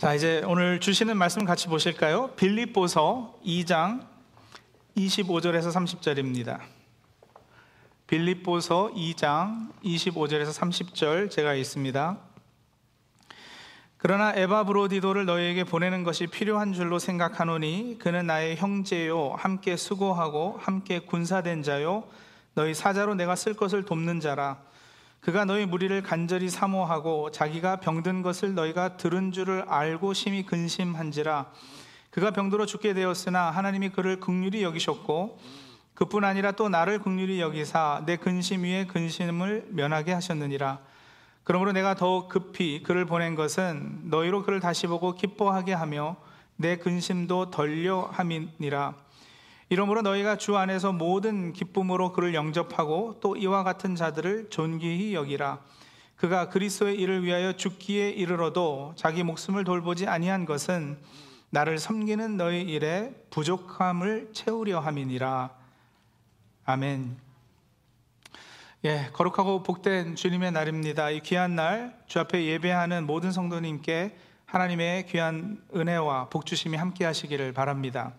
자, 이제 오늘 주시는 말씀 같이 보실까요? 빌립보서 2장 25절에서 30절입니다. 빌립보서 2장 25절에서 30절 제가 있습니다. 그러나 에바브로디도를 너희에게 보내는 것이 필요한 줄로 생각하노니 그는 나의 형제요 함께 수고하고 함께 군사된 자요 너희 사자로 내가 쓸 것을 돕는 자라 그가 너희 무리를 간절히 사모하고 자기가 병든 것을 너희가 들은 줄을 알고 심히 근심한지라. 그가 병들어 죽게 되었으나 하나님이 그를 극률히 여기셨고 그뿐 아니라 또 나를 극률히 여기사 내 근심 위에 근심을 면하게 하셨느니라. 그러므로 내가 더욱 급히 그를 보낸 것은 너희로 그를 다시 보고 기뻐하게 하며 내 근심도 덜려 함이니라 이러므로 너희가 주 안에서 모든 기쁨으로 그를 영접하고 또 이와 같은 자들을 존귀히 여기라. 그가 그리스도의 일을 위하여 죽기에 이르러도 자기 목숨을 돌보지 아니한 것은 나를 섬기는 너희 일에 부족함을 채우려 함이니라. 아멘. 예, 거룩하고 복된 주님의 날입니다. 이 귀한 날, 주 앞에 예배하는 모든 성도님께 하나님의 귀한 은혜와 복주심이 함께 하시기를 바랍니다.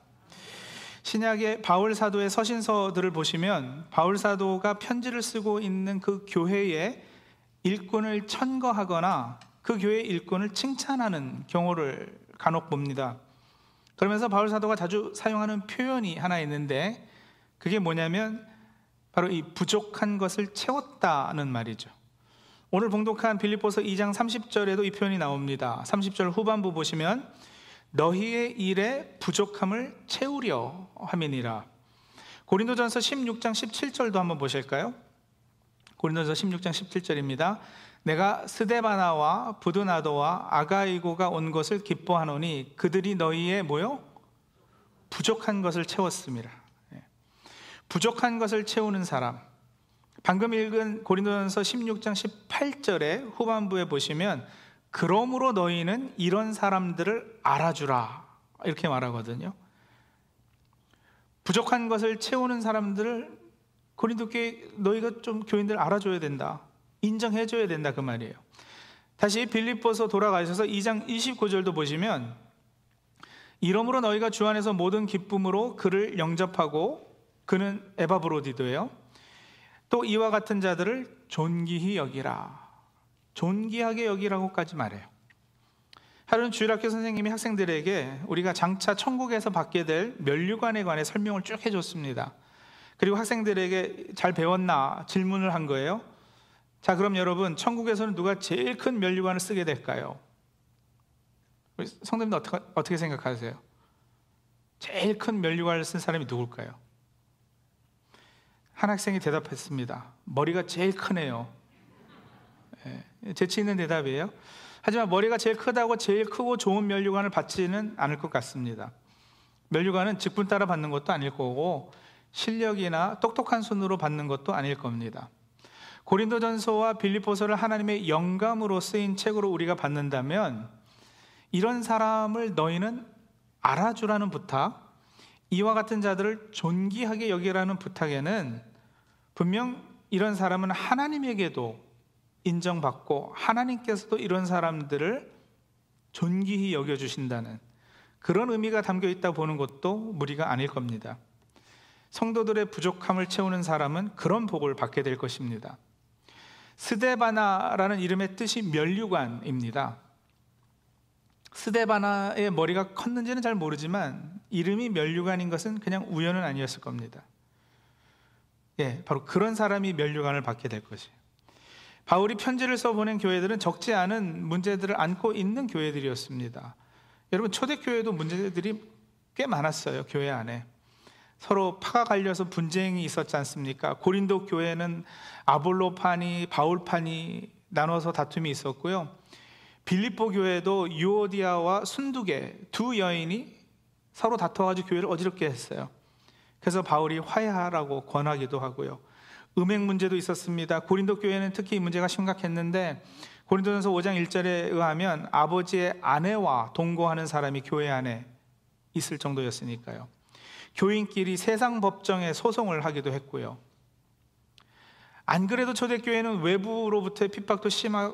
신약의 바울 사도의 서신서들을 보시면 바울 사도가 편지를 쓰고 있는 그 교회의 일꾼을 천거하거나 그 교회의 일꾼을 칭찬하는 경우를 간혹 봅니다. 그러면서 바울 사도가 자주 사용하는 표현이 하나 있는데 그게 뭐냐면 바로 이 부족한 것을 채웠다는 말이죠. 오늘 봉독한 빌립보서 2장 30절에도 이 표현이 나옵니다. 30절 후반부 보시면 너희의 일에 부족함을 채우려 함이니라. 고린도전서 16장 17절도 한번 보실까요? 고린도전서 16장 17절입니다. 내가 스데바나와 부드나도와 아가이고가 온 것을 기뻐하노니 그들이 너희의 뭐요? 부족한 것을 채웠습니다. 예. 부족한 것을 채우는 사람. 방금 읽은 고린도전서 16장 18절의 후반부에 보시면 그러므로 너희는 이런 사람들을 알아주라. 이렇게 말하거든요. 부족한 것을 채우는 사람들을 고린도께 너희가 좀 교인들 알아줘야 된다. 인정해줘야 된다. 그 말이에요. 다시 빌립보서 돌아가셔서 2장 29절도 보시면 이러므로 너희가 주 안에서 모든 기쁨으로 그를 영접하고 그는 에바브로디도예요. 또 이와 같은 자들을 존귀히 여기라. 존귀하게 여기라고까지 말해요. 하루는 주일학교 선생님이 학생들에게 우리가 장차 천국에서 받게 될 면류관에 관해 설명을 쭉 해줬습니다. 그리고 학생들에게 잘 배웠나 질문을 한 거예요. 자, 그럼 여러분, 천국에서는 누가 제일 큰 면류관을 쓰게 될까요? 성도님들 어떻게, 어떻게 생각하세요? 제일 큰 면류관을 쓴 사람이 누굴까요? 한 학생이 대답했습니다. 머리가 제일 크네요. 예, 재치 있는 대답이에요. 하지만 머리가 제일 크다고 제일 크고 좋은 면류관을 받지는 않을 것 같습니다. 면류관은 직분 따라 받는 것도 아닐 거고 실력이나 똑똑한 손으로 받는 것도 아닐 겁니다. 고린도전서와 빌립보서를 하나님의 영감으로 쓰인 책으로 우리가 받는다면 이런 사람을 너희는 알아주라는 부탁, 이와 같은 자들을 존귀하게 여기라는 부탁에는 분명 이런 사람은 하나님에게도 인정받고 하나님께서도 이런 사람들을 존귀히 여겨주신다는 그런 의미가 담겨 있다 보는 것도 무리가 아닐 겁니다. 성도들의 부족함을 채우는 사람은 그런 복을 받게 될 것입니다. 스데바나라는 이름의 뜻이 멸류관입니다. 스데바나의 머리가 컸는지는 잘 모르지만 이름이 멸류관인 것은 그냥 우연은 아니었을 겁니다. 예, 바로 그런 사람이 멸류관을 받게 될 것이에요. 바울이 편지를 써보낸 교회들은 적지 않은 문제들을 안고 있는 교회들이었습니다. 여러분, 초대교회도 문제들이 꽤 많았어요, 교회 안에. 서로 파가 갈려서 분쟁이 있었지 않습니까? 고린도 교회는 아볼로파니, 바울파니 나눠서 다툼이 있었고요. 빌립보 교회도 유오디아와 순두계 두 여인이 서로 다퉈가지고 교회를 어지럽게 했어요. 그래서 바울이 화해하라고 권하기도 하고요. 음행 문제도 있었습니다. 고린도 교회는 특히 이 문제가 심각했는데 고린도전서 5장 1절에 의하면 아버지의 아내와 동거하는 사람이 교회 안에 있을 정도였으니까요. 교인끼리 세상 법정에 소송을 하기도 했고요. 안 그래도 초대교회는 외부로부터의 핍박도 심하,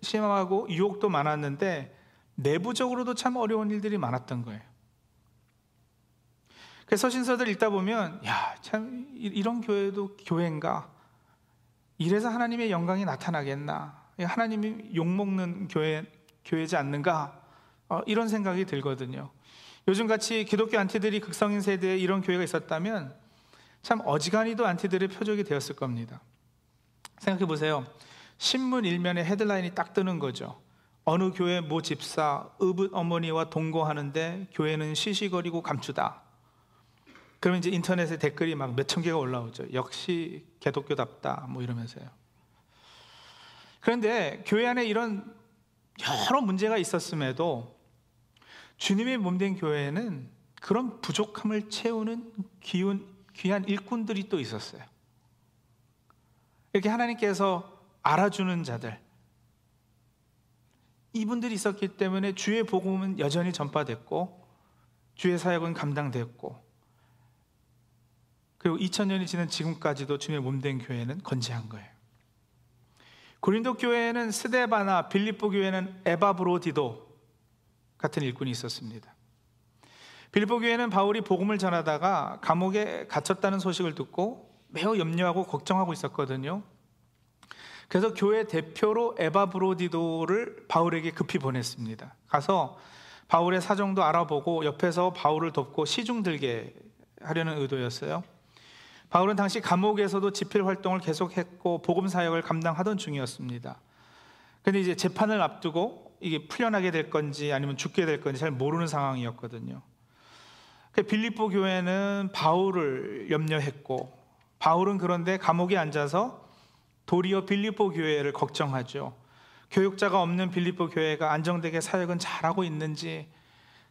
심하고 유혹도 많았는데 내부적으로도 참 어려운 일들이 많았던 거예요. 그래서 서신서들 읽다 보면 야, 참 이런 교회도 교회인가? 이래서 하나님의 영광이 나타나겠나? 하나님이 욕 먹는 교회, 교회지 않는가? 어, 이런 생각이 들거든요. 요즘같이 기독교 안티들이 극성인 세대에 이런 교회가 있었다면 참 어지간히도 안티들의 표적이 되었을 겁니다. 생각해 보세요. 신문 일면에 헤드라인이 딱 뜨는 거죠. 어느 교회 모 집사 의붓 어머니와 동거하는데 교회는 시시거리고 감추다. 그러면 이제 인터넷에 댓글이 막 몇천 개가 올라오죠. 역시 개독교답다. 뭐 이러면서요. 그런데 교회 안에 이런 여러 문제가 있었음에도 주님의 몸된 교회에는 그런 부족함을 채우는 귀한, 귀한 일꾼들이 또 있었어요. 이렇게 하나님께서 알아주는 자들, 이분들이 있었기 때문에 주의 복음은 여전히 전파됐고, 주의 사역은 감당됐고, 그리고 2000년이 지난 지금까지도 주님의 몸된 교회는 건재한 거예요. 고린도 교회에는 스데바나 빌립보 교회는 에바브로디도 같은 일꾼이 있었습니다. 빌립보 교회는 바울이 복음을 전하다가 감옥에 갇혔다는 소식을 듣고 매우 염려하고 걱정하고 있었거든요. 그래서 교회 대표로 에바브로디도를 바울에게 급히 보냈습니다. 가서 바울의 사정도 알아보고 옆에서 바울을 돕고 시중 들게 하려는 의도였어요. 바울은 당시 감옥에서도 집필 활동을 계속했고 복음 사역을 감당하던 중이었습니다. 근데 이제 재판을 앞두고 이게 풀려나게 될 건지 아니면 죽게 될 건지 잘 모르는 상황이었거든요. 그 빌립보 교회는 바울을 염려했고 바울은 그런데 감옥에 앉아서 도리어 빌립보 교회를 걱정하죠. 교육자가 없는 빌립보 교회가 안정되게 사역은 잘하고 있는지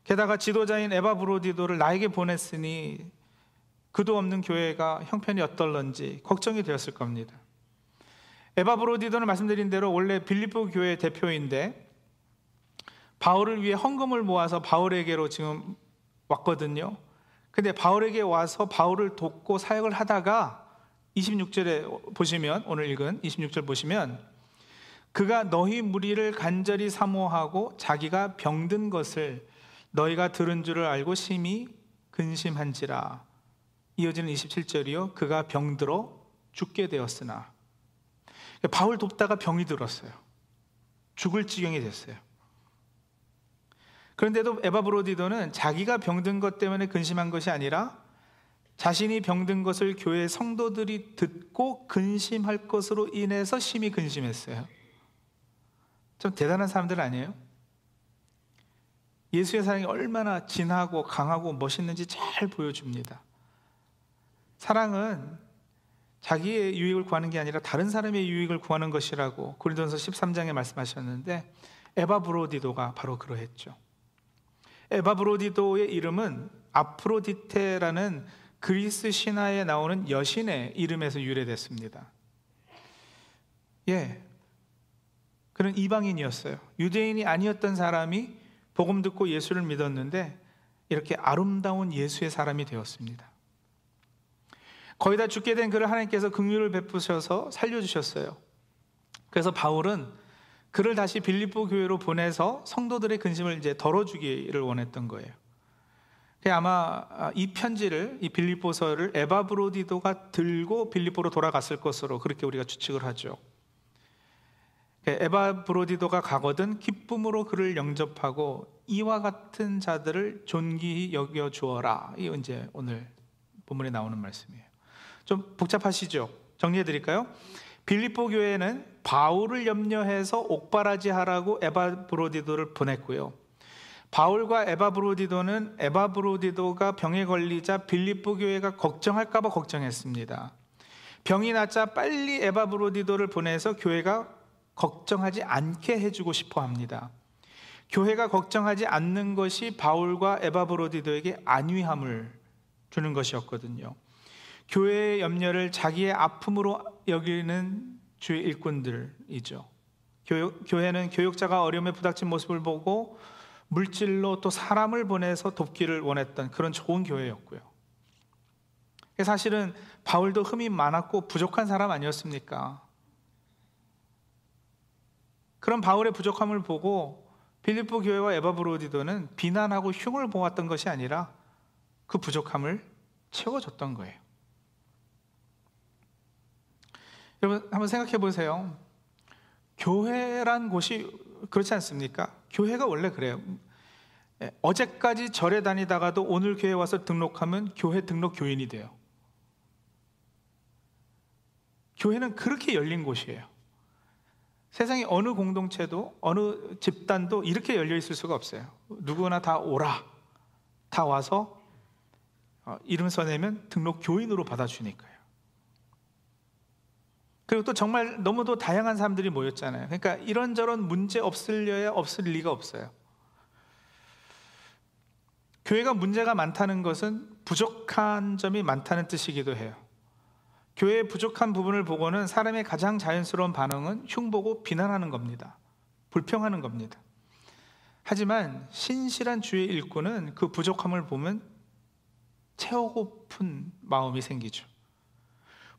게다가 지도자인 에바 브로디도를 나에게 보냈으니 그도 없는 교회가 형편이 어떨런지 걱정이 되었을 겁니다. 에바 브로디도는 말씀드린 대로 원래 빌립보 교회 대표인데 바울을 위해 헌금을 모아서 바울에게로 지금 왔거든요. 근데 바울에게 와서 바울을 돕고 사역을 하다가 26절에 보시면 오늘 읽은 26절 보시면 그가 너희 무리를 간절히 사모하고 자기가 병든 것을 너희가 들은 줄을 알고 심히 근심한지라 이어지는 27절이요. 그가 병들어 죽게 되었으나 바울 돕다가 병이 들었어요. 죽을 지경이 됐어요. 그런데도 에바 브로디도는 자기가 병든 것 때문에 근심한 것이 아니라 자신이 병든 것을 교회 성도들이 듣고 근심할 것으로 인해서 심히 근심했어요. 좀 대단한 사람들 아니에요? 예수의 사랑이 얼마나 진하고 강하고 멋있는지 잘 보여줍니다. 사랑은 자기의 유익을 구하는 게 아니라 다른 사람의 유익을 구하는 것이라고 고린도서 13장에 말씀하셨는데 에바 브로디도가 바로 그러했죠. 에바 브로디도의 이름은 아프로디테라는 그리스 신화에 나오는 여신의 이름에서 유래됐습니다. 예. 그는 이방인이었어요. 유대인이 아니었던 사람이 복음 듣고 예수를 믿었는데 이렇게 아름다운 예수의 사람이 되었습니다. 거의 다 죽게 된 그를 하나님께서 긍휼을 베푸셔서 살려주셨어요. 그래서 바울은 그를 다시 빌립보 교회로 보내서 성도들의 근심을 이제 덜어주기를 원했던 거예요. 아마 이 편지를 이 빌립보서를 에바브로디도가 들고 빌립보로 돌아갔을 것으로 그렇게 우리가 추측을 하죠. 에바브로디도가 가거든 기쁨으로 그를 영접하고 이와 같은 자들을 존귀히 여겨 주어라. 이 이제 오늘 본문에 나오는 말씀이에요. 좀 복잡하시죠? 정리해 드릴까요? 빌립보 교회는 바울을 염려해서 옥바라지 하라고 에바브로디도를 보냈고요. 바울과 에바브로디도는 에바브로디도가 병에 걸리자 빌립보 교회가 걱정할까봐 걱정했습니다. 병이 낫자 빨리 에바브로디도를 보내서 교회가 걱정하지 않게 해주고 싶어 합니다. 교회가 걱정하지 않는 것이 바울과 에바브로디도에게 안위함을 주는 것이었거든요. 교회의 염려를 자기의 아픔으로 여기는 주의 일꾼들이죠. 교회 는 교육자가 어려움에 부닥친 모습을 보고 물질로 또 사람을 보내서 돕기를 원했던 그런 좋은 교회였고요. 사실은 바울도 흠이 많았고 부족한 사람 아니었습니까? 그런 바울의 부족함을 보고 빌립보 교회와 에바브로디도는 비난하고 흉을 보았던 것이 아니라 그 부족함을 채워줬던 거예요. 여러분 한번 생각해 보세요. 교회란 곳이 그렇지 않습니까? 교회가 원래 그래요. 예, 어제까지 절에 다니다가도 오늘 교회 와서 등록하면 교회 등록 교인이 돼요. 교회는 그렇게 열린 곳이에요. 세상에 어느 공동체도 어느 집단도 이렇게 열려 있을 수가 없어요. 누구나 다 오라. 다 와서 어, 이름 써내면 등록 교인으로 받아주니까요. 그리고 또 정말 너무도 다양한 사람들이 모였잖아요. 그러니까 이런저런 문제 없을려야 없을 리가 없어요. 교회가 문제가 많다는 것은 부족한 점이 많다는 뜻이기도 해요. 교회의 부족한 부분을 보고는 사람의 가장 자연스러운 반응은 흉보고 비난하는 겁니다. 불평하는 겁니다. 하지만 신실한 주의 일꾼은 그 부족함을 보면 채우고픈 마음이 생기죠.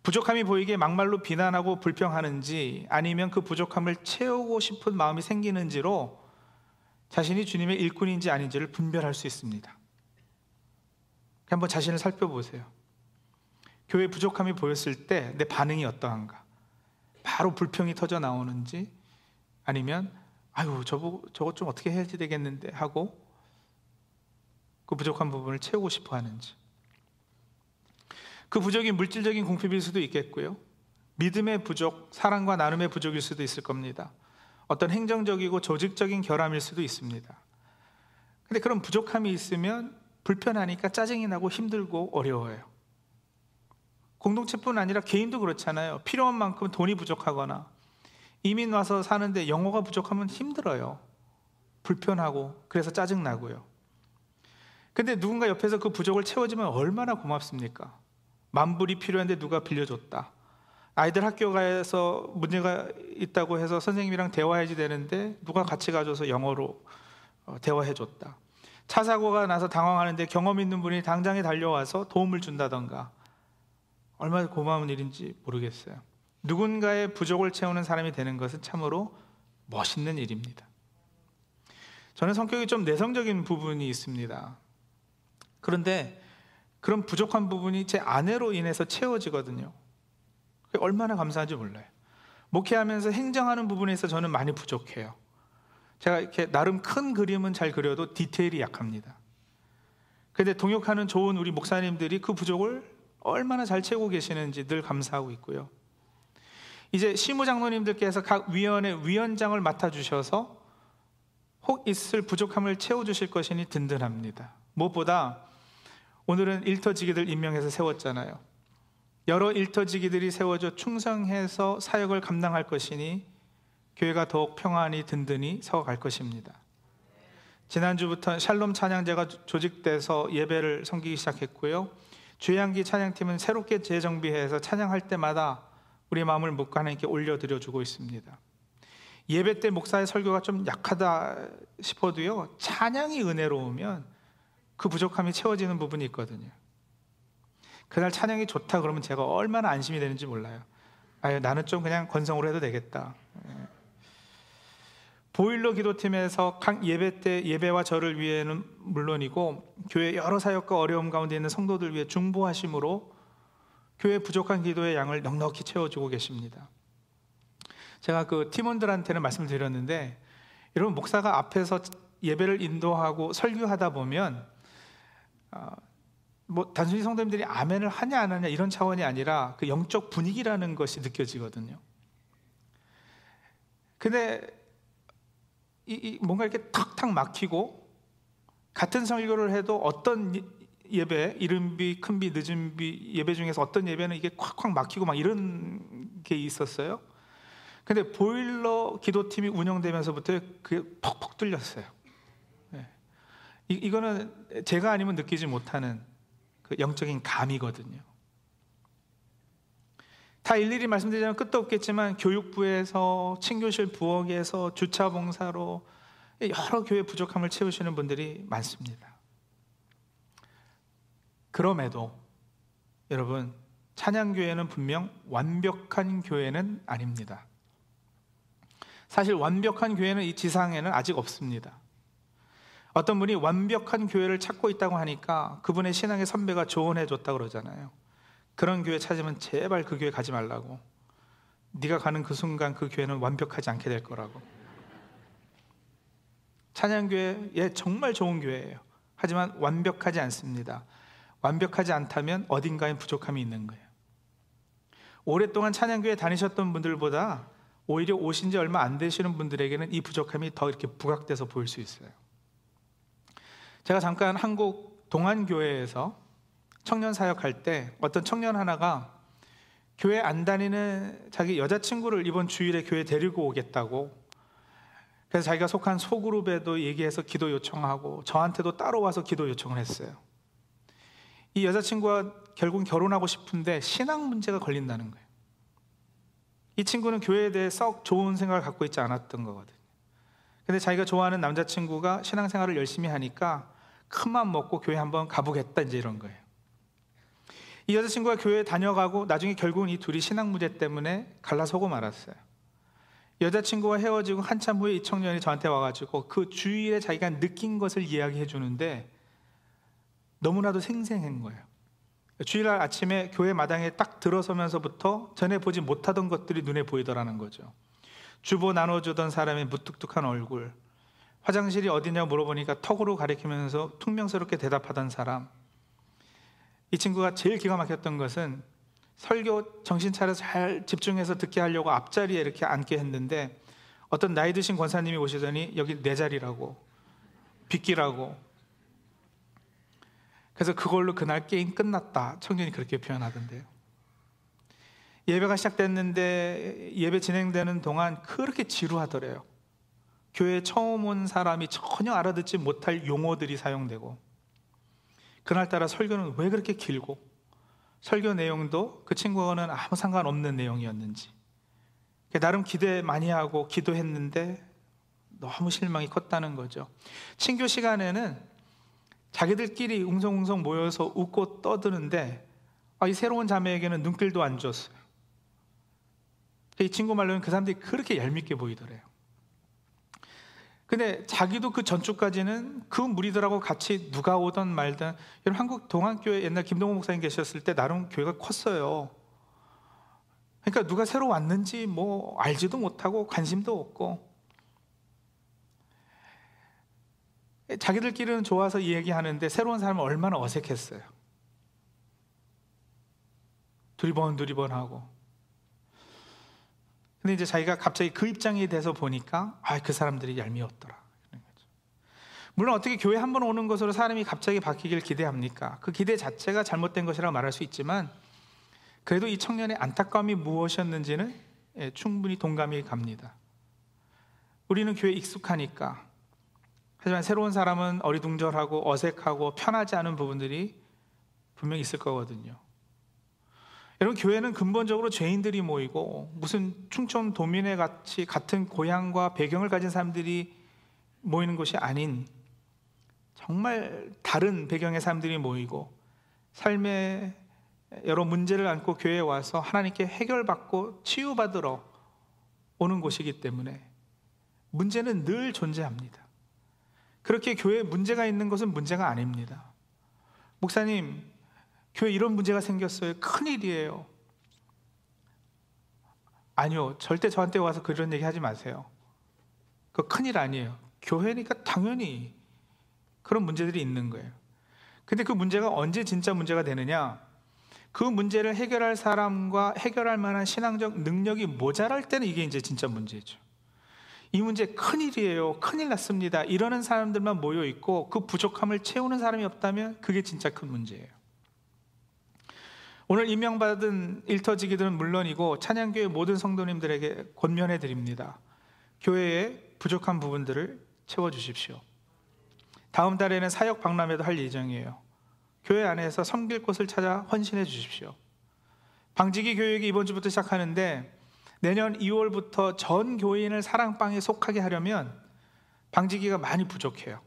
부족함이 보이게 막말로 비난하고 불평하는지 아니면 그 부족함을 채우고 싶은 마음이 생기는지로 자신이 주님의 일꾼인지 아닌지를 분별할 수 있습니다. 한번 자신을 살펴보세요. 교회 부족함이 보였을 때 내 반응이 어떠한가? 바로 불평이 터져 나오는지 아니면 아유 저거 저거 좀 어떻게 해야 되겠는데 하고 그 부족한 부분을 채우고 싶어 하는지 그 부족이 물질적인 공핍일 수도 있겠고요. 믿음의 부족, 사랑과 나눔의 부족일 수도 있을 겁니다. 어떤 행정적이고 조직적인 결함일 수도 있습니다. 근데 그런 부족함이 있으면 불편하니까 짜증이 나고 힘들고 어려워요. 공동체뿐 아니라 개인도 그렇잖아요. 필요한 만큼 돈이 부족하거나 이민 와서 사는데 영어가 부족하면 힘들어요. 불편하고 그래서 짜증 나고요. 근데 누군가 옆에서 그 부족을 채워주면 얼마나 고맙습니까? 만불이 필요한데 누가 빌려줬다. 아이들 학교 가서 문제가 있다고 해서 선생님이랑 대화해야지 되는데 누가 같이 가줘서 영어로 어, 대화해줬다. 차 사고가 나서 당황하는데 경험 있는 분이 당장에 달려와서 도움을 준다던가 얼마나 고마운 일인지 모르겠어요. 누군가의 부족을 채우는 사람이 되는 것은 참으로 멋있는 일입니다. 저는 성격이 좀 내성적인 부분이 있습니다. 그런데 그런 부족한 부분이 제 아내로 인해서 채워지거든요. 얼마나 감사한지 몰라요. 목회하면서 행정하는 부분에 서 저는 많이 부족해요. 제가 이렇게 나름 큰 그림은 잘 그려도 디테일이 약합니다. 근데 동역하는 좋은 우리 목사님들이 그 부족을 얼마나 잘 채우고 계시는지 늘 감사하고 있고요. 이제 시무장로님들께서 각 위원회 위원장을 맡아주셔서 혹 있을 부족함을 채워주실 것이니 든든합니다. 무엇보다 오늘은 일터지기들 임명해서 세웠잖아요. 여러 일터지기들이 세워져 충성해서 사역을 감당할 것이니 교회가 더욱 평안히 든든히 서갈 것입니다. 지난주부터 샬롬 찬양제가 조직돼서 예배를 섬기기 시작했고요. 주양기 찬양팀은 새롭게 재정비해서 찬양할 때마다 우리 마음을 묵고 하나님께 올려드려 주고 있습니다. 예배 때 목사의 설교가 좀 약하다 싶어도요, 찬양이 은혜로우면 그 부족함이 채워지는 부분이 있거든요. 그날 찬양이 좋다 그러면 제가 얼마나 안심이 되는지 몰라요. 아유, 나는 좀 그냥 건성으로 해도 되겠다. 예. 보일러 기도팀에서 각 예배 때 예배와 절을 위해는 물론이고 교회 여러 사역과 어려움 가운데 있는 성도들 위해 중보하심으로 교회 부족한 기도의 양을 넉넉히 채워주고 계십니다. 제가 그 팀원들한테는 말씀을 드렸는데 여러분 목사가 앞에서 예배를 인도하고 설교하다 보면 어, 뭐 단순히 성도님들이 아멘을 하냐 안 하냐 이런 차원이 아니라 그 영적 분위기라는 것이 느껴지거든요. 근데 이, 이 뭔가 이렇게 탁탁 막히고 같은 설교를 해도 어떤 예배 이른비 큰비 늦은비 예배 중에서 어떤 예배는 이게 콱콱 막히고 막 이런 게 있었어요. 근데 보일러 기도팀이 운영되면서부터 그게 퍽퍽 뚫렸어요. 네. 이, 이거는 제가 아니면 느끼지 못하는 그 영적인 감이거든요. 다 일일이 말씀드리자면 끝도 없겠지만 교육부에서 친교실 부엌에서 주차 봉사로 여러 교회 부족함을 채우시는 분들이 많습니다. 그럼에도 여러분 찬양교회는 분명 완벽한 교회는 아닙니다. 사실 완벽한 교회는 이 지상에는 아직 없습니다. 어떤 분이 완벽한 교회를 찾고 있다고 하니까 그분의 신앙의 선배가 조언해 줬다 그러잖아요. 그런 교회 찾으면 제발 그 교회 가지 말라고. 네가 가는 그 순간 그 교회는 완벽하지 않게 될 거라고. 찬양교회 예 정말 좋은 교회예요. 하지만 완벽하지 않습니다. 완벽하지 않다면 어딘가에 부족함이 있는 거예요. 오랫동안 찬양교회 다니셨던 분들보다 오히려 오신 지 얼마 안 되시는 분들에게는 이 부족함이 더 이렇게 부각돼서 보일 수 있어요. 제가 잠깐 한국 동안교회에서 청년 사역할 때 어떤 청년 하나가 교회 안 다니는 자기 여자친구를 이번 주일에 교회 데리고 오겠다고 그래서 자기가 속한 소그룹에도 얘기해서 기도 요청하고 저한테도 따로 와서 기도 요청을 했어요. 이 여자친구와 결국 결혼하고 싶은데 신앙 문제가 걸린다는 거예요. 이 친구는 교회에 대해 썩 좋은 생각을 갖고 있지 않았던 거거든요. 근데 자기가 좋아하는 남자친구가 신앙생활을 열심히 하니까 큰맘 먹고 교회 한번 가보겠다 이제 이런 거예요. 이 여자친구가 교회에 다녀가고 나중에 결국은 이 둘이 신앙 문제 때문에 갈라서고 말았어요. 여자친구와 헤어지고 한참 후에 이 청년이 저한테 와가지고 그 주일에 자기가 느낀 것을 이야기해 주는데 너무나도 생생한 거예요. 주일날 아침에 교회 마당에 딱 들어서면서부터 전에 보지 못하던 것들이 눈에 보이더라는 거죠. 주보 나눠주던 사람의 무뚝뚝한 얼굴, 화장실이 어디냐고 물어보니까 턱으로 가리키면서 퉁명스럽게 대답하던 사람. 이 친구가 제일 기가 막혔던 것은 설교 정신 차려 잘 집중해서 듣게 하려고 앞자리에 이렇게 앉게 했는데 어떤 나이 드신 권사님이 오시더니 여기 내 자리라고 빗기라고 그래서 그걸로 그날 게임 끝났다. 청년이 그렇게 표현하던데요. 예배가 시작됐는데 예배 진행되는 동안 그렇게 지루하더래요. 교회 처음 온 사람이 전혀 알아듣지 못할 용어들이 사용되고 그날따라 설교는 왜 그렇게 길고 설교 내용도 그 친구와는 아무 상관없는 내용이었는지 나름 기대 많이 하고 기도했는데 너무 실망이 컸다는 거죠. 친교 시간에는 자기들끼리 웅성웅성 모여서 웃고 떠드는데 아, 이 새로운 자매에게는 눈길도 안 줬어요. 이 친구 말로는 그 사람들이 그렇게 얄밉게 보이더래요. 근데 자기도 그 전주까지는 그 무리들하고 같이 누가 오던 말든 여러분 한국 동안교회 옛날 김동호 목사님 계셨을 때 나름 교회가 컸어요. 그러니까 누가 새로 왔는지 뭐 알지도 못하고 관심도 없고 자기들끼리는 좋아서 얘기하는데 새로운 사람은 얼마나 어색했어요. 두리번 두리번 하고. 근데 이제 자기가 갑자기 그 입장이 돼서 보니까 아, 그 사람들이 얄미웠더라. 물론 어떻게 교회 한 번 오는 것으로 사람이 갑자기 바뀌길 기대합니까? 그 기대 자체가 잘못된 것이라고 말할 수 있지만 그래도 이 청년의 안타까움이 무엇이었는지는 예, 충분히 동감이 갑니다. 우리는 교회 익숙하니까 하지만 새로운 사람은 어리둥절하고 어색하고 편하지 않은 부분들이 분명히 있을 거거든요. 여러분 교회는 근본적으로 죄인들이 모이고 무슨 충청 도민회 같이 같은 고향과 배경을 가진 사람들이 모이는 곳이 아닌 정말 다른 배경의 사람들이 모이고 삶의 여러 문제를 안고 교회에 와서 하나님께 해결받고 치유받으러 오는 곳이기 때문에 문제는 늘 존재합니다. 그렇게 교회에 문제가 있는 것은 문제가 아닙니다. 목사님, 교회 이런 문제가 생겼어요. 큰일이에요. 아니요. 절대 저한테 와서 그런 얘기 하지 마세요. 그 큰일 아니에요. 교회니까 당연히 그런 문제들이 있는 거예요. 근데 그 문제가 언제 진짜 문제가 되느냐? 그 문제를 해결할 사람과 해결할 만한 신앙적 능력이 모자랄 때는 이게 이제 진짜 문제죠. 이 문제 큰일이에요. 큰일 났습니다. 이러는 사람들만 모여 있고 그 부족함을 채우는 사람이 없다면 그게 진짜 큰 문제예요. 오늘 임명받은 일터지기들은 물론이고 찬양교회 모든 성도님들에게 권면해 드립니다. 교회의 부족한 부분들을 채워 주십시오. 다음 달에는 사역 박람회도 할 예정이에요. 교회 안에서 섬길 곳을 찾아 헌신해 주십시오. 방지기 교육이 이번 주부터 시작하는데 내년 2월부터 전 교인을 사랑방에 속하게 하려면 방지기가 많이 부족해요.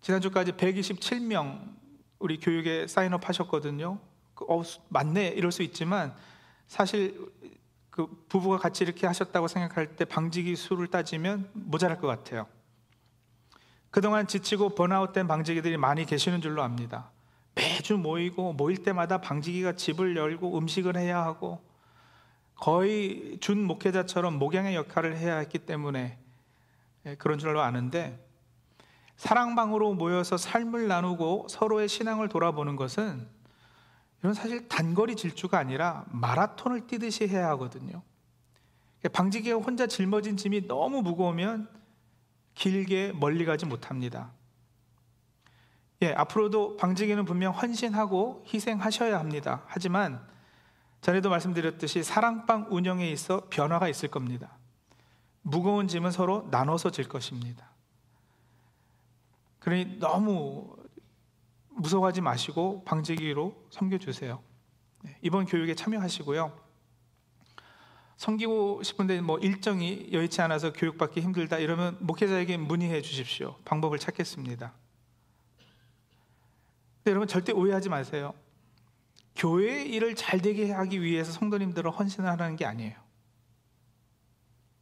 지난주까지 127명 우리 교육에 사인업 하셨거든요. 그, 어, 맞네 이럴 수 있지만 사실 그 부부가 같이 이렇게 하셨다고 생각할 때 방지기 수를 따지면 모자랄 것 같아요. 그동안 지치고 번아웃된 방지기들이 많이 계시는 줄로 압니다. 매주 모이고 모일 때마다 방지기가 집을 열고 음식을 해야 하고 거의 준 목회자처럼 목양의 역할을 해야 했기 때문에 예, 그런 줄로 아는데 사랑방으로 모여서 삶을 나누고 서로의 신앙을 돌아보는 것은 이건 사실 단거리 질주가 아니라 마라톤을 뛰듯이 해야 하거든요. 방지기가 혼자 짊어진 짐이 너무 무거우면 길게 멀리 가지 못합니다. 예, 앞으로도 방지기는 분명 헌신하고 희생하셔야 합니다. 하지만 전에도 말씀드렸듯이 사랑방 운영에 있어 변화가 있을 겁니다. 무거운 짐은 서로 나눠서 질 것입니다. 그러니 너무 무서워하지 마시고 방지기로 섬겨주세요. 네, 이번 교육에 참여하시고요. 섬기고 싶은데 뭐 일정이 여의치 않아서 교육받기 힘들다 이러면 목회자에게 문의해 주십시오. 방법을 찾겠습니다. 여러분 절대 오해하지 마세요. 교회 일을 잘 되게 하기 위해서 성도님들을 헌신하라는 게 아니에요.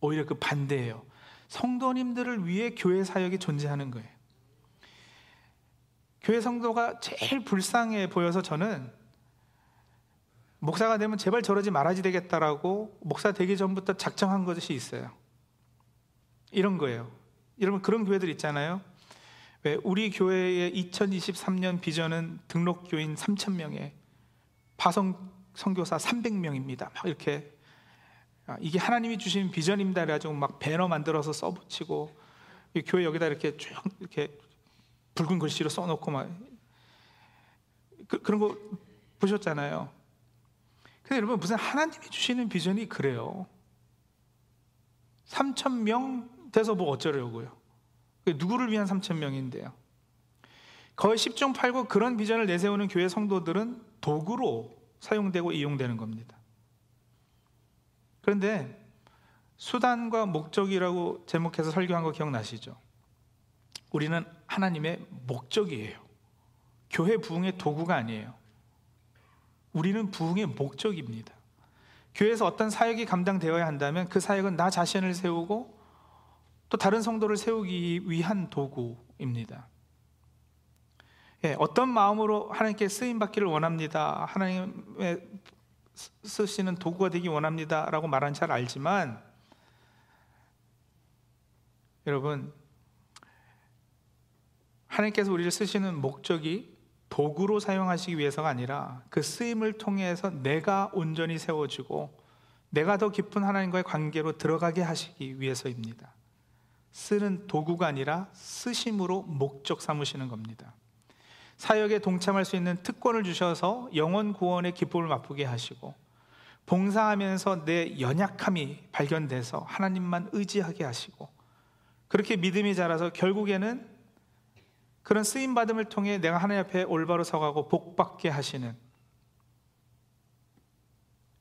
오히려 그 반대예요. 성도님들을 위해 교회 사역이 존재하는 거예요. 교회 성도가 제일 불쌍해 보여서 저는 목사가 되면 제발 저러지 말아야 되겠다라고 목사 되기 전부터 작정한 것이 있어요. 이런 거예요. 여러분 그런 교회들 있잖아요. 왜 우리 교회의 2023년 비전은 등록 교인 3천 명에 파송 선교사 300명입니다. 막 이렇게 아, 이게 하나님이 주신 비전입니다. 그래가지고 막 배너 만들어서 써붙이고 교회 여기다 이렇게 쭉 이렇게 붉은 글씨로 써놓고 막 그, 그런 거 보셨잖아요. 근데 여러분 무슨 하나님이 주시는 비전이 그래요. 3천 명 돼서 뭐 어쩌려고요? 누구를 위한 3천 명인데요? 거의 10중 8구 그런 비전을 내세우는 교회 성도들은 도구로 사용되고 이용되는 겁니다. 그런데 수단과 목적이라고 제목해서 설교한 거 기억나시죠? 우리는 하나님의 목적이에요. 교회 부흥의 도구가 아니에요. 우리는 부흥의 목적입니다. 교회에서 어떤 사역이 감당되어야 한다면 그 사역은 나 자신을 세우고 또 다른 성도를 세우기 위한 도구입니다. 예, 어떤 마음으로 하나님께 쓰임 받기를 원합니다. 하나님의 쓰시는 도구가 되기 원합니다라고 말하는 잘 알지만 여러분 하나님께서 우리를 쓰시는 목적이 도구로 사용하시기 위해서가 아니라 그 쓰임을 통해서 내가 온전히 세워지고 내가 더 깊은 하나님과의 관계로 들어가게 하시기 위해서입니다. 쓰는 도구가 아니라 쓰심으로 목적 삼으시는 겁니다. 사역에 동참할 수 있는 특권을 주셔서 영원 구원의 기쁨을 맛보게 하시고 봉사하면서 내 연약함이 발견돼서 하나님만 의지하게 하시고 그렇게 믿음이 자라서 결국에는 그런 쓰임 받음을 통해 내가 하나님 앞에 올바로 서가고 복 받게 하시는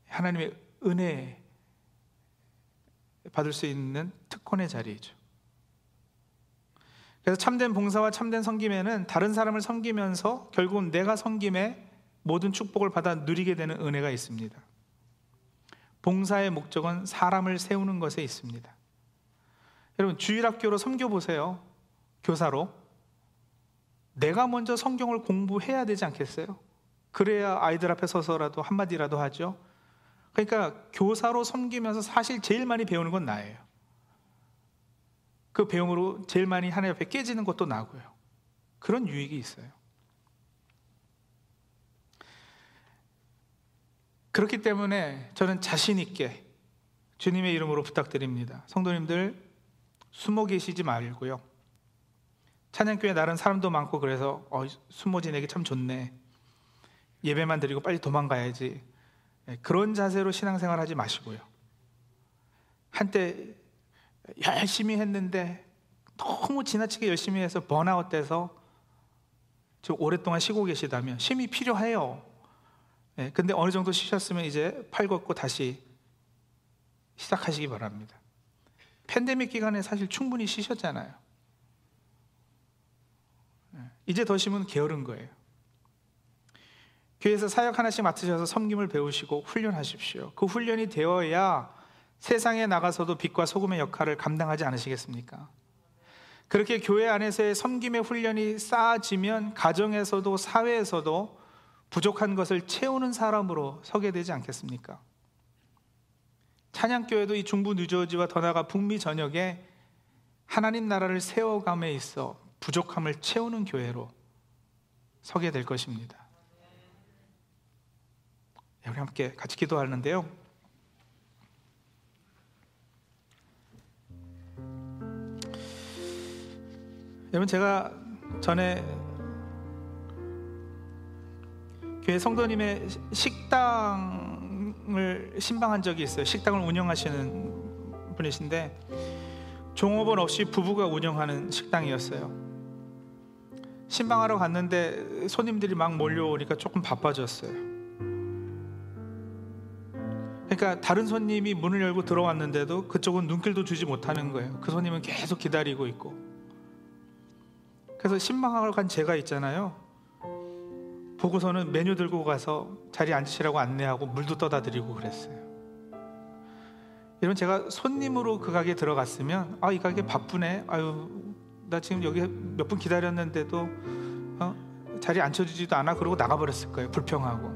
하나님의 은혜 받을 수 있는 특권의 자리이죠. 그래서 참된 봉사와 참된 섬김에는 다른 사람을 섬기면서 결국은 내가 섬김에 모든 축복을 받아 누리게 되는 은혜가 있습니다. 봉사의 목적은 사람을 세우는 것에 있습니다. 여러분 주일학교로 섬겨 보세요. 교사로 내가 먼저 성경을 공부해야 되지 않겠어요? 그래야 아이들 앞에 서서라도 한마디라도 하죠. 그러니까 교사로 섬기면서 사실 제일 많이 배우는 건 나예요. 그 배움으로 제일 많이 하나님 앞에 깨지는 것도 나고요. 그런 유익이 있어요. 그렇기 때문에 저는 자신 있게 주님의 이름으로 부탁드립니다. 성도님들 숨어 계시지 말고요. 찬양교회 나른 사람도 많고 그래서 어, 숨어 지내기 참 좋네. 예배만 드리고 빨리 도망가야지. 네, 그런 자세로 신앙생활 하지 마시고요. 한때 열심히 했는데 너무 지나치게 열심히 해서 번아웃 돼서 좀 오랫동안 쉬고 계시다면 쉼이 필요해요. 네, 근데 어느 정도 쉬셨으면 이제 팔 걷고 다시 시작하시기 바랍니다. 팬데믹 기간에 사실 충분히 쉬셨잖아요. 네, 이제 더 쉬면 게으른 거예요. 교회에서 사역 하나씩 맡으셔서 섬김을 배우시고 훈련하십시오. 그 훈련이 되어야 세상에 나가서도 빛과 소금의 역할을 감당하지 않으시겠습니까? 그렇게 교회 안에서의 섬김의 훈련이 쌓아지면 가정에서도 사회에서도 부족한 것을 채우는 사람으로 서게 되지 않겠습니까? 찬양교회도 이 중부 뉴저지와 더 나아가 북미 전역에 하나님 나라를 세워감에 있어 부족함을 채우는 교회로 서게 될 것입니다. 네, 우리 함께 같이 기도하는데요. 여러분 제가 전에 교회 성도님의 식당을 신방한 적이 있어요. 식당을 운영하시는 분이신데 종업원 없이 부부가 운영하는 식당이었어요. 신방하러 갔는데 손님들이 막 몰려오니까 조금 바빠졌어요. 그러니까 다른 손님이 문을 열고 들어왔는데도 그쪽은 눈길도 주지 못하는 거예요. 그 손님은 계속 기다리고 있고. 그래서 신방하러 간 제가 있잖아요. 보고서는 메뉴 들고 가서 자리에 앉으시라고 안내하고 물도 떠다 드리고 그랬어요. 여러분 제가 손님으로 그 가게 들어갔으면 아 이 가게 바쁘네. 아유 나 지금 여기 몇 분 기다렸는데도 어? 자리에 앉혀주지도 않아 그러고 나가버렸을 거예요. 불평하고.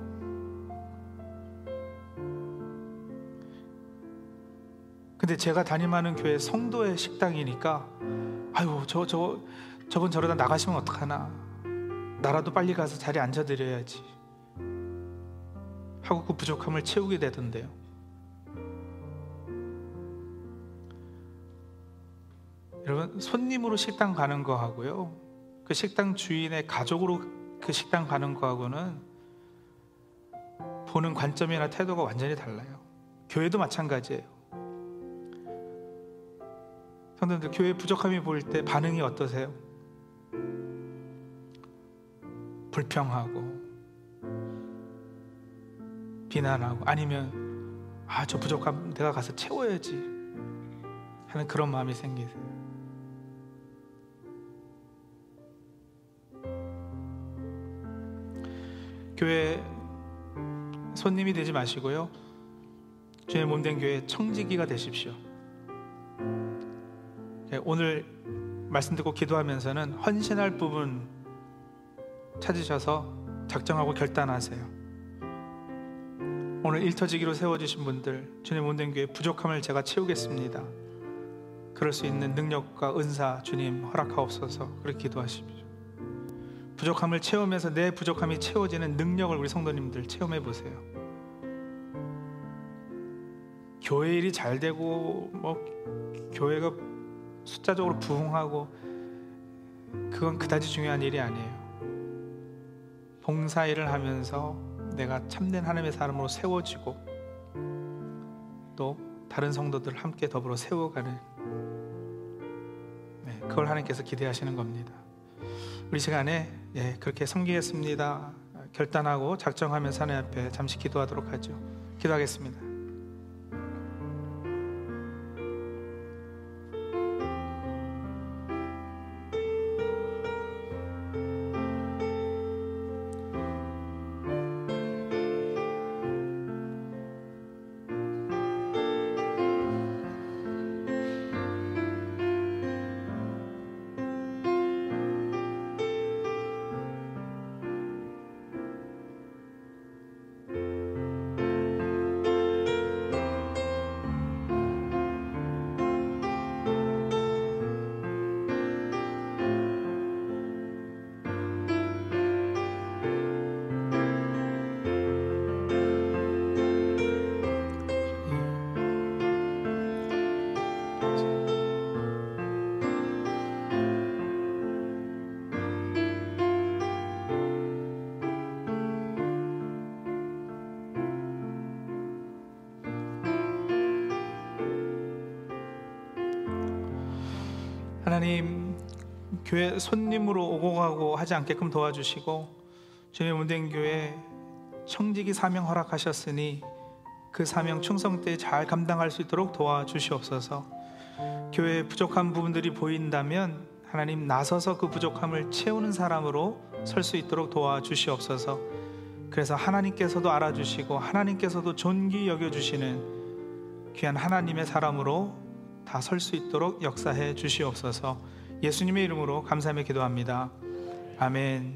근데 제가 담임하는 교회 성도의 식당이니까 아유 저 저 저분 저러다 나가시면 어떡하나 나라도 빨리 가서 자리에 앉아드려야지 하고 그 부족함을 채우게 되던데요. 여러분 손님으로 식당 가는 거하고요, 그 식당 주인의 가족으로 그 식당 가는 거하고는 보는 관점이나 태도가 완전히 달라요. 교회도 마찬가지예요. 성도님들 교회 부족함이 보일 때 반응이 어떠세요? 불평하고 비난하고 아니면 아 저 부족함 내가 가서 채워야지 하는 그런 마음이 생기세요. 교회 손님이 되지 마시고요. 주의 몸된 교회 청지기가 되십시오. 네, 오늘 말씀 듣고 기도하면서는 헌신할 부분 찾으셔서 작정하고 결단하세요. 오늘 일터지기로 세워주신 분들 주님 온된 교회 부족함을 제가 채우겠습니다. 그럴 수 있는 능력과 은사 주님 허락하옵소서 그렇게 기도하십시오. 부족함을 채우면서 내 부족함이 채워지는 능력을 우리 성도님들 체험해 보세요. 교회 일이 잘 되고 뭐 교회가 숫자적으로 부흥하고 그건 그다지 중요한 일이 아니에요. 봉사 일을 하면서 내가 참된 하나님의 사람으로 세워지고 또 다른 성도들 함께 더불어 세워가는 네, 그걸 하나님께서 기대하시는 겁니다. 우리 시간에 예, 그렇게 섬기겠습니다. 결단하고 작정하면서 하나님 앞에 잠시 기도하도록 하죠. 기도하겠습니다. 하나님 교회 손님으로 오고 가고 하지 않게끔 도와주시고 주님 문된 교회 청지기 사명 허락하셨으니 그 사명 충성 때 잘 감당할 수 있도록 도와주시옵소서. 교회 부족한 부분들이 보인다면 하나님 나서서 그 부족함을 채우는 사람으로 설 수 있도록 도와주시옵소서. 그래서 하나님께서도 알아주시고 하나님께서도 존귀 여겨주시는 귀한 하나님의 사람으로 다 설 수 있도록 역사해 주시옵소서 예수님의 이름으로 감사하며 기도합니다. 아멘.